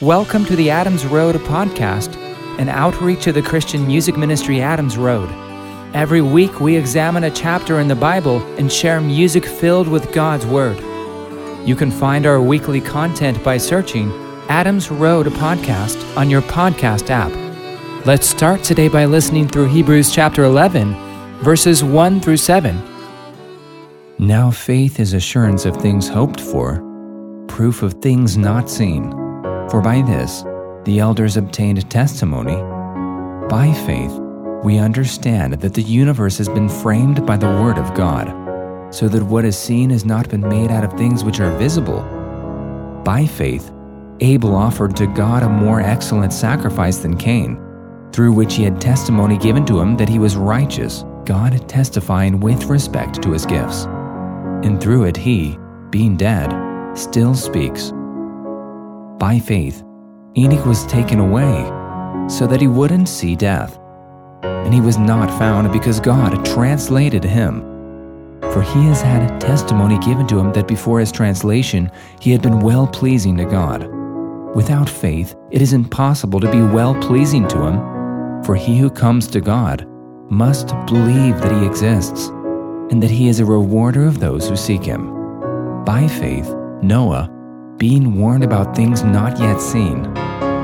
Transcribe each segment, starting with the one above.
Welcome to the Adams Road podcast, an outreach of the Christian music ministry Adams Road. Every week we examine a chapter in the Bible and share music filled with God's Word. You can find our weekly content by searching Adams Road Podcast on your podcast app. Let's start today by listening through Hebrews chapter 11, verses 1 through 7. Now faith is assurance of things hoped for, proof of things not seen. For by this the elders obtained testimony. By faith, we understand that the universe has been framed by the Word of God, so that what is seen has not been made out of things which are visible. By faith, Abel offered to God a more excellent sacrifice than Cain, through which he had testimony given to him that he was righteous, God testifying with respect to his gifts. And through it he, being dead, still speaks by faith, Enoch was taken away so that he wouldn't see death. And he was not found because God translated him. For he has had testimony given to him that before his translation he had been well pleasing to God. Without faith, it is impossible to be well pleasing to him, for he who comes to God must believe that he exists, and that he is a rewarder of those who seek him. By faith, Noah, being warned about things not yet seen,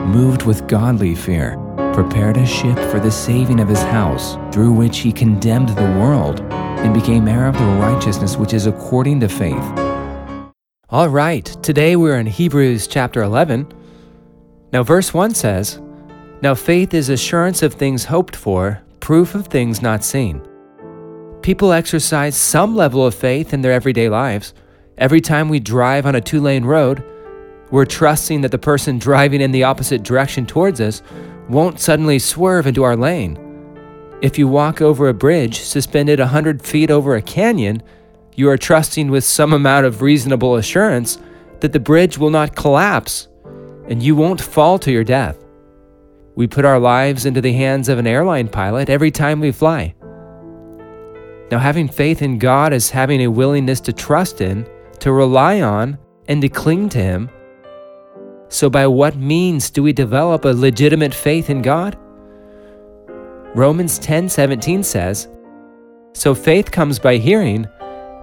moved with godly fear, prepared a ship for the saving of his house, through which he condemned the world and became heir of the righteousness which is according to faith. All right, today we're in Hebrews chapter 11. Now, verse 1 says, Now faith is assurance of things hoped for, proof of things not seen. People exercise some level of faith in their everyday lives. Every time we drive on a two lane road, we're trusting that the person driving in the opposite direction towards us won't suddenly swerve into our lane. If you walk over a bridge suspended 100 feet over a canyon, you are trusting with some amount of reasonable assurance that the bridge will not collapse and you won't fall to your death. We put our lives into the hands of an airline pilot every time we fly. Now, having faith in God is having a willingness to trust in to rely on, and to cling to Him. So, by what means do we develop a legitimate faith in God? Romans 10:17 says, "So faith comes by hearing,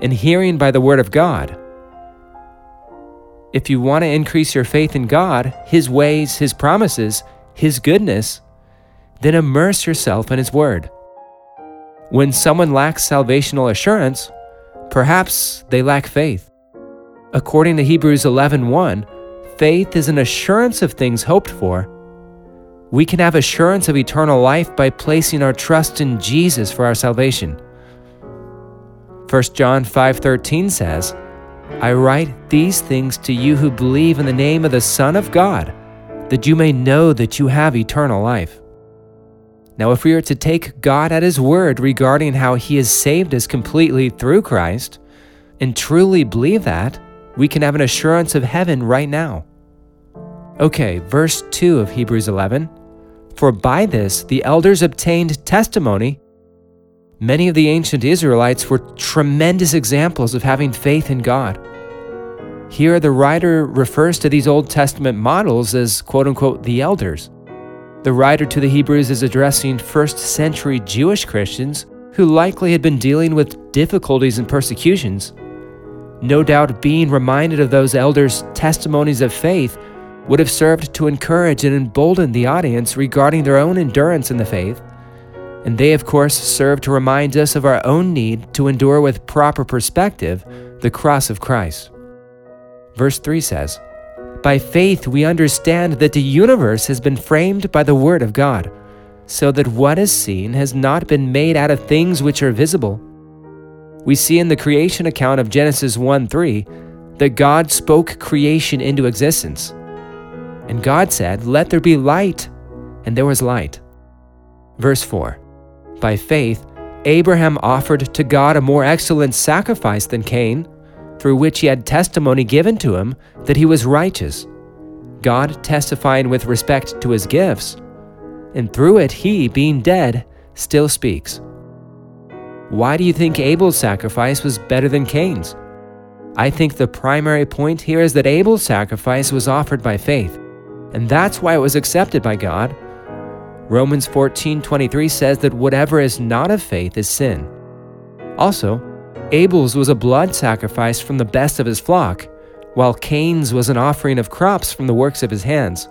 and hearing by the word of God." If you want to increase your faith in God, His ways, His promises, His goodness, then immerse yourself in His Word. When someone lacks salvational assurance, perhaps they lack faith. According to Hebrews 11:1, faith is an assurance of things hoped for. We can have assurance of eternal life by placing our trust in Jesus for our salvation. 1 John 5:13 says, I write these things to you who believe in the name of the Son of God, that you may know that you have eternal life. Now, if we are to take God at His word regarding how He has saved us completely through Christ, and truly believe that, we can have an assurance of heaven right now. Okay, verse 2 of Hebrews 11. For by this the elders obtained testimony. Many of the ancient Israelites were tremendous examples of having faith in God. Here, the writer refers to these Old Testament models as quote unquote the elders. The writer to the Hebrews is addressing first century Jewish Christians who likely had been dealing with difficulties and persecutions no doubt being reminded of those elders' testimonies of faith would have served to encourage and embolden the audience regarding their own endurance in the faith. And they, of course, serve to remind us of our own need to endure with proper perspective the cross of Christ. Verse 3 says, By faith we understand that the universe has been framed by the Word of God, so that what is seen has not been made out of things which are visible we see in the creation account of Genesis 1 3 that God spoke creation into existence. And God said, Let there be light, and there was light. Verse 4 By faith, Abraham offered to God a more excellent sacrifice than Cain, through which he had testimony given to him that he was righteous, God testifying with respect to his gifts, and through it he, being dead, still speaks. Why do you think Abel's sacrifice was better than Cain's? I think the primary point here is that Abel's sacrifice was offered by faith, and that's why it was accepted by God. Romans 14:23 says that whatever is not of faith is sin. Also, Abel's was a blood sacrifice from the best of his flock, while Cain's was an offering of crops from the works of his hands.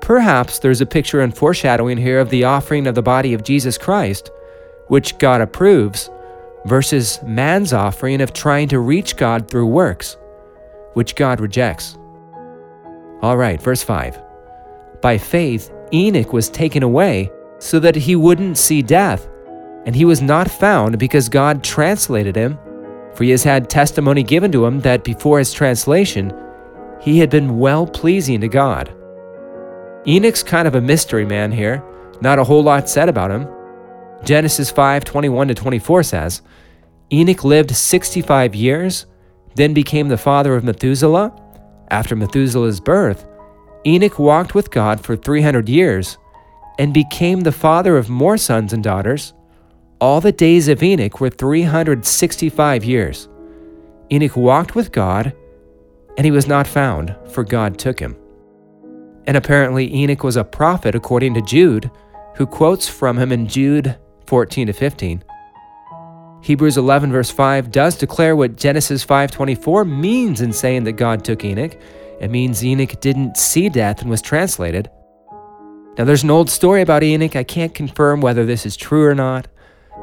Perhaps there's a picture and foreshadowing here of the offering of the body of Jesus Christ, which God approves, versus man's offering of trying to reach God through works, which God rejects. All right, verse 5. By faith, Enoch was taken away so that he wouldn't see death, and he was not found because God translated him, for he has had testimony given to him that before his translation, he had been well pleasing to God. Enoch's kind of a mystery man here, not a whole lot said about him. Genesis 5 21 to 24 says, Enoch lived 65 years, then became the father of Methuselah. After Methuselah's birth, Enoch walked with God for 300 years and became the father of more sons and daughters. All the days of Enoch were 365 years. Enoch walked with God, and he was not found, for God took him. And apparently, Enoch was a prophet according to Jude, who quotes from him in Jude 14 to 15. Hebrews 11 verse 5 does declare what Genesis 5:24 means in saying that God took Enoch. It means Enoch didn't see death and was translated. Now there's an old story about Enoch. I can't confirm whether this is true or not,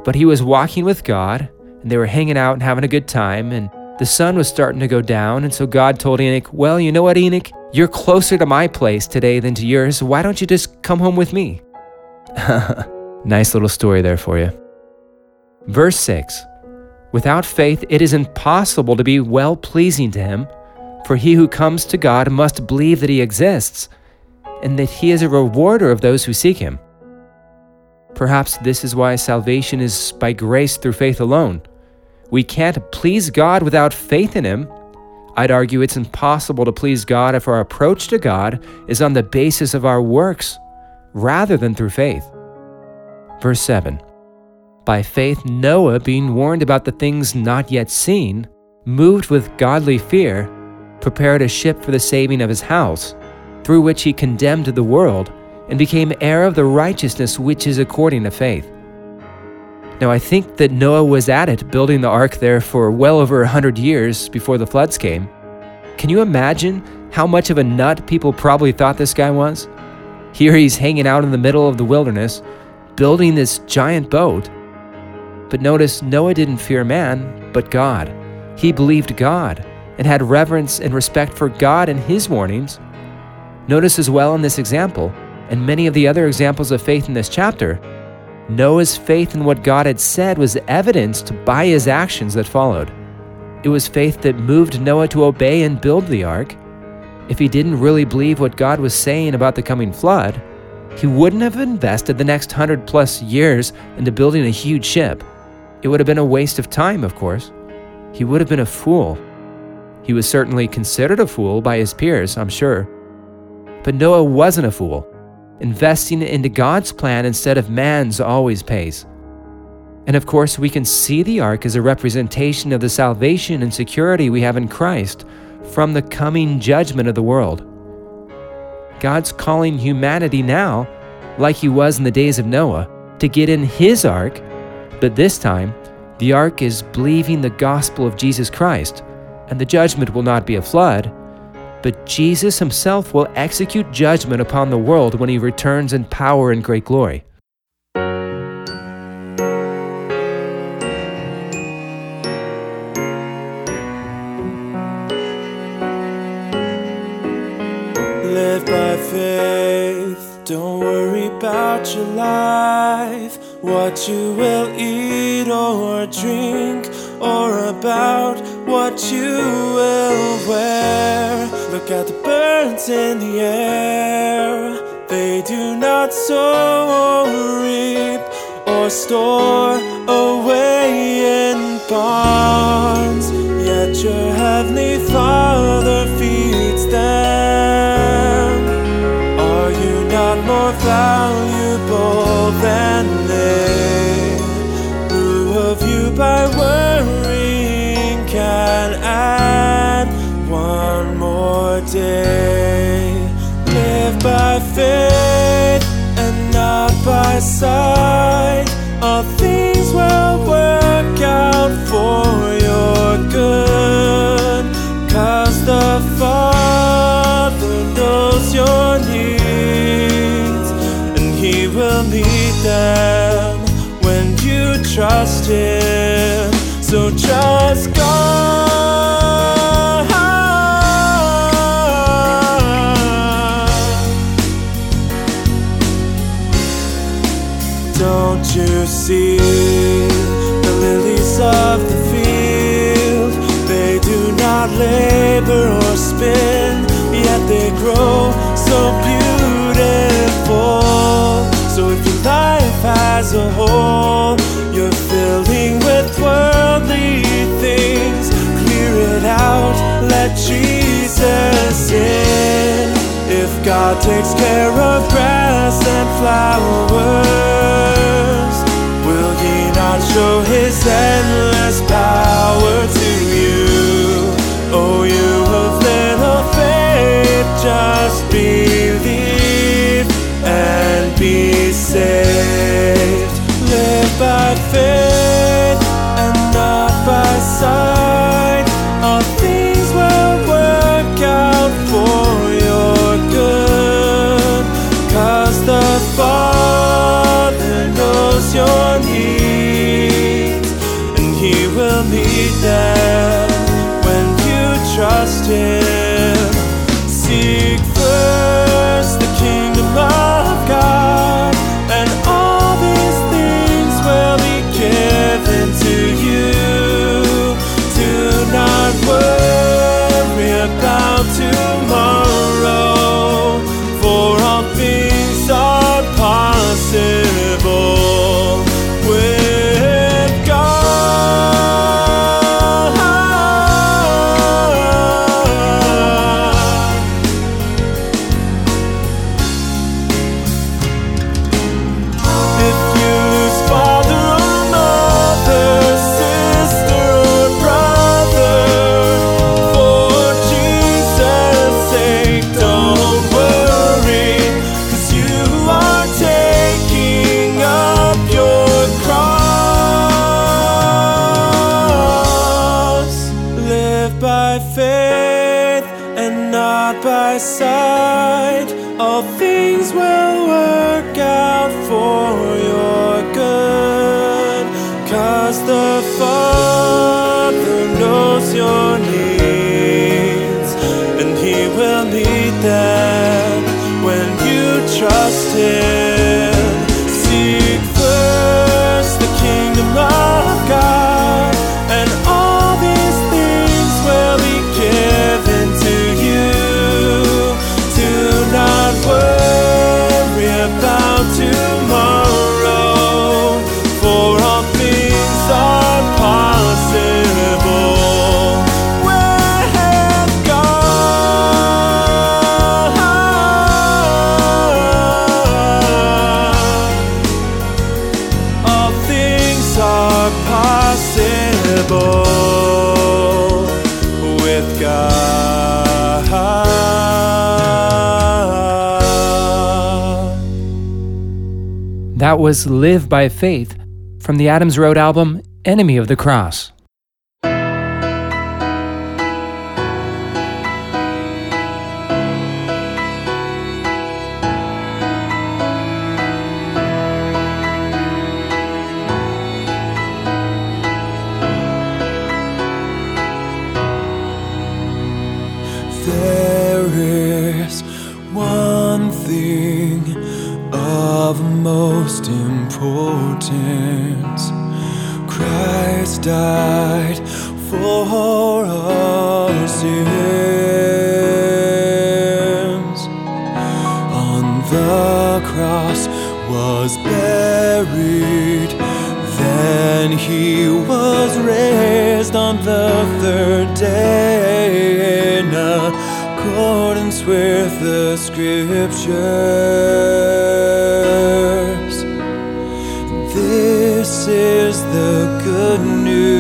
but he was walking with God and they were hanging out and having a good time and the sun was starting to go down and so God told Enoch, "Well, you know what, Enoch? You're closer to my place today than to yours. Why don't you just come home with me?" Nice little story there for you. Verse 6 Without faith, it is impossible to be well pleasing to Him, for he who comes to God must believe that He exists and that He is a rewarder of those who seek Him. Perhaps this is why salvation is by grace through faith alone. We can't please God without faith in Him. I'd argue it's impossible to please God if our approach to God is on the basis of our works rather than through faith. Verse 7 By faith, Noah, being warned about the things not yet seen, moved with godly fear, prepared a ship for the saving of his house, through which he condemned the world and became heir of the righteousness which is according to faith. Now, I think that Noah was at it building the ark there for well over a hundred years before the floods came. Can you imagine how much of a nut people probably thought this guy was? Here he's hanging out in the middle of the wilderness, building this giant boat. But notice Noah didn't fear man, but God. He believed God and had reverence and respect for God and his warnings. Notice as well in this example, and many of the other examples of faith in this chapter, Noah's faith in what God had said was evidenced by his actions that followed. It was faith that moved Noah to obey and build the ark. If he didn't really believe what God was saying about the coming flood, he wouldn't have invested the next hundred plus years into building a huge ship. It would have been a waste of time, of course. He would have been a fool. He was certainly considered a fool by his peers, I'm sure. But Noah wasn't a fool. Investing into God's plan instead of man's always pays. And of course, we can see the ark as a representation of the salvation and security we have in Christ from the coming judgment of the world. God's calling humanity now, like He was in the days of Noah, to get in His ark, but this time, the ark is believing the gospel of Jesus Christ, and the judgment will not be a flood, but Jesus Himself will execute judgment upon the world when He returns in power and great glory. What you will eat or drink, or about what you will wear. Look at the birds in the air, they do not sow or reap or store away in barns, yet your heavenly Father feeds them. day. Live by faith and not by sight. All things will work out for your good. Cause the Father knows your needs and He will meet them when you trust Him. Jesus in. If God takes care of grass and flowers, will He not show His endless power? day. of Was Live by Faith from the Adams Road album Enemy of the Cross. This is the good news.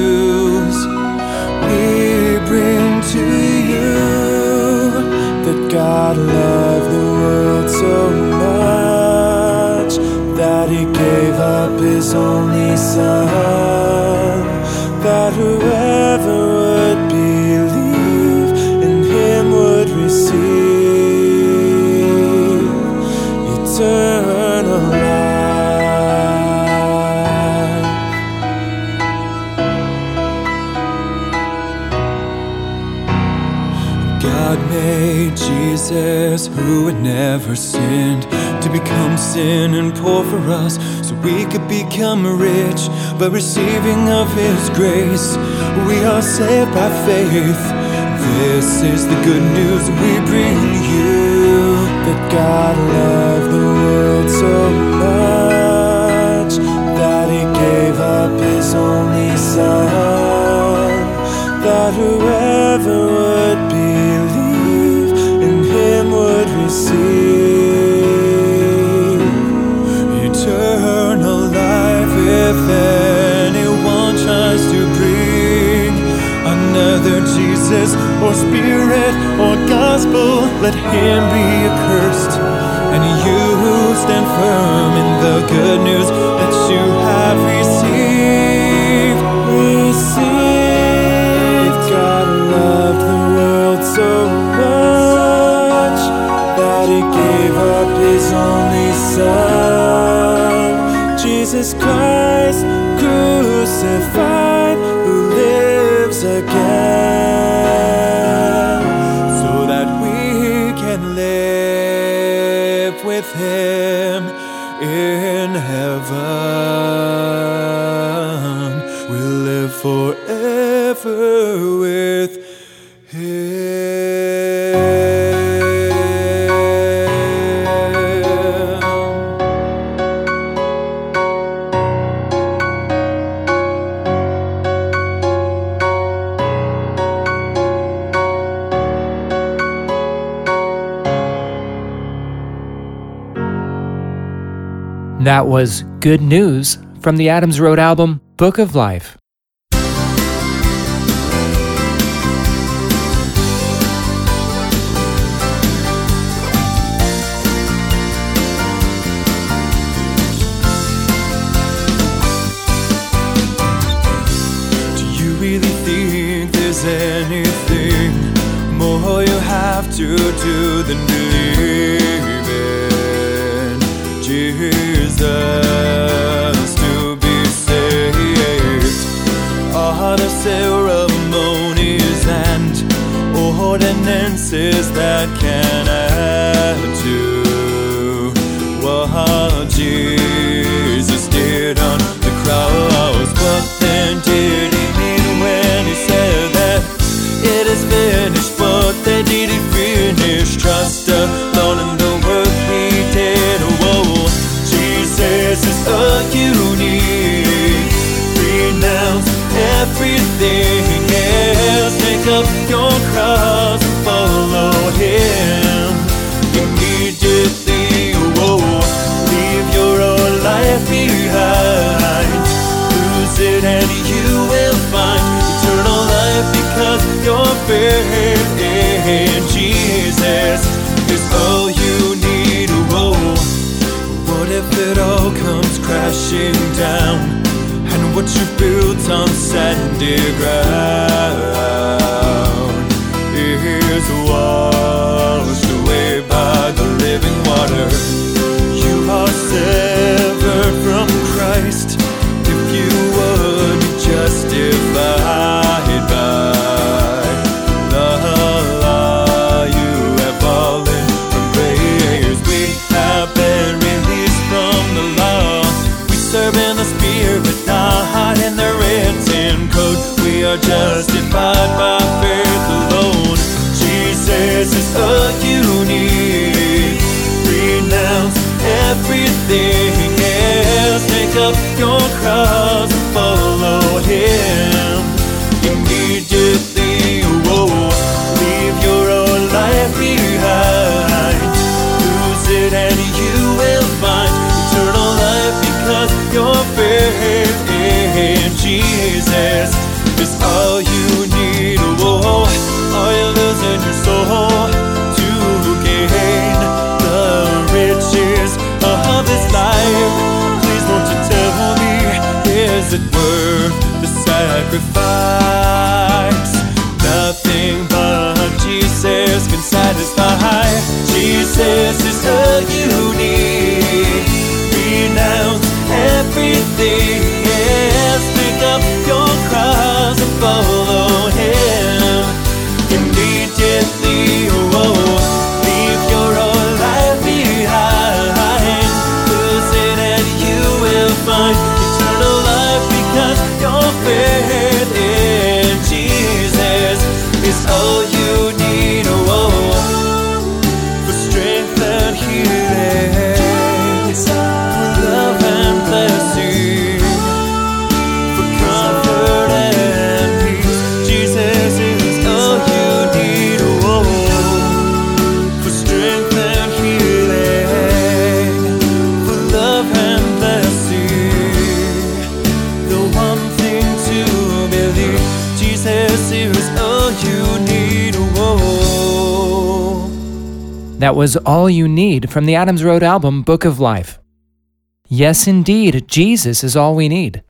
Never sinned, to become sin and poor for us, so we could become rich by receiving of His grace. We are saved by faith. This is the good news we bring you that God loved the world so much that He gave up His only Son, that whoever Jesus or spirit or gospel, let him be accursed. And you who stand firm in the good news that you have received. Received. God loved the world so much that he gave up his only son, Jesus Christ crucified, forever with him. That was Good News from the Adams Road album Book of Life. That can add to what Jesus did on the cross? What then did he mean when he said that it is finished? What then did he finish? Trust alone in the work he did. Whoa, Jesus is all you need. Renounce everything else. Take up your crashing down? And what you built on sandy ground up your cross. Sacrifice. Nothing but Jesus can satisfy. Jesus is all you need. Renounce everything. Yes, pick up your cross and follow That was All You Need from the Adams Road album Book of Life. Yes, indeed, Jesus is all we need.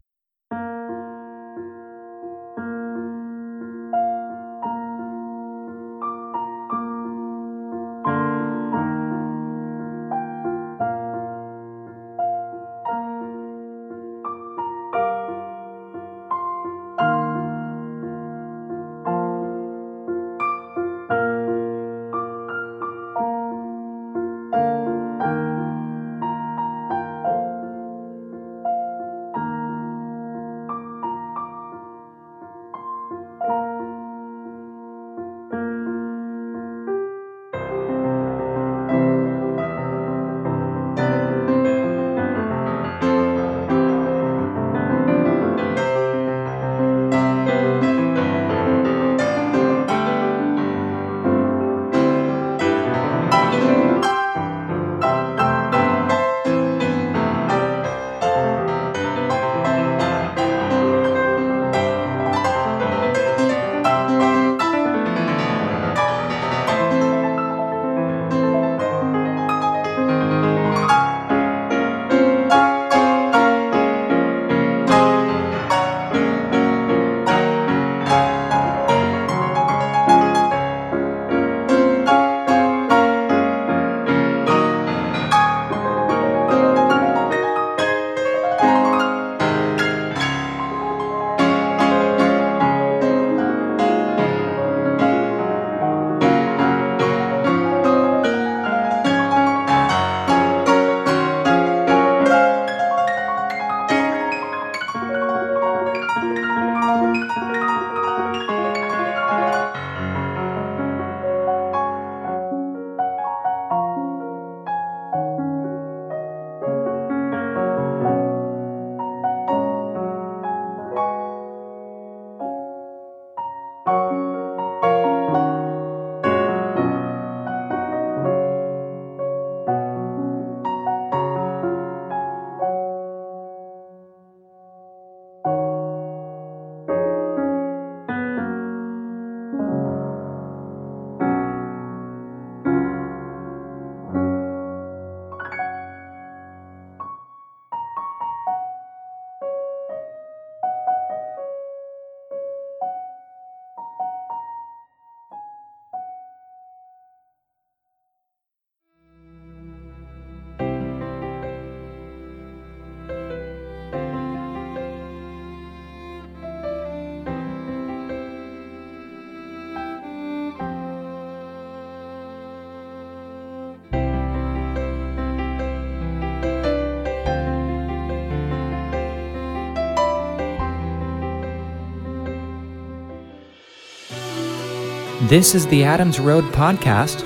This is the Adams Road Podcast,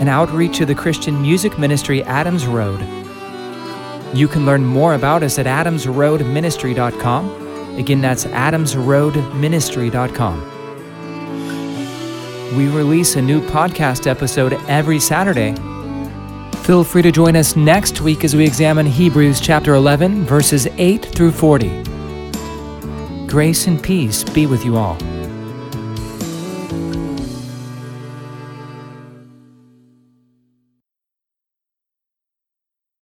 an outreach of the Christian music ministry Adams Road. You can learn more about us at adamsroadministry.com. Again, that's adamsroadministry.com. We release a new podcast episode every Saturday. Feel free to join us next week as we examine Hebrews chapter 11, verses 8 through 40. Grace and peace be with you all.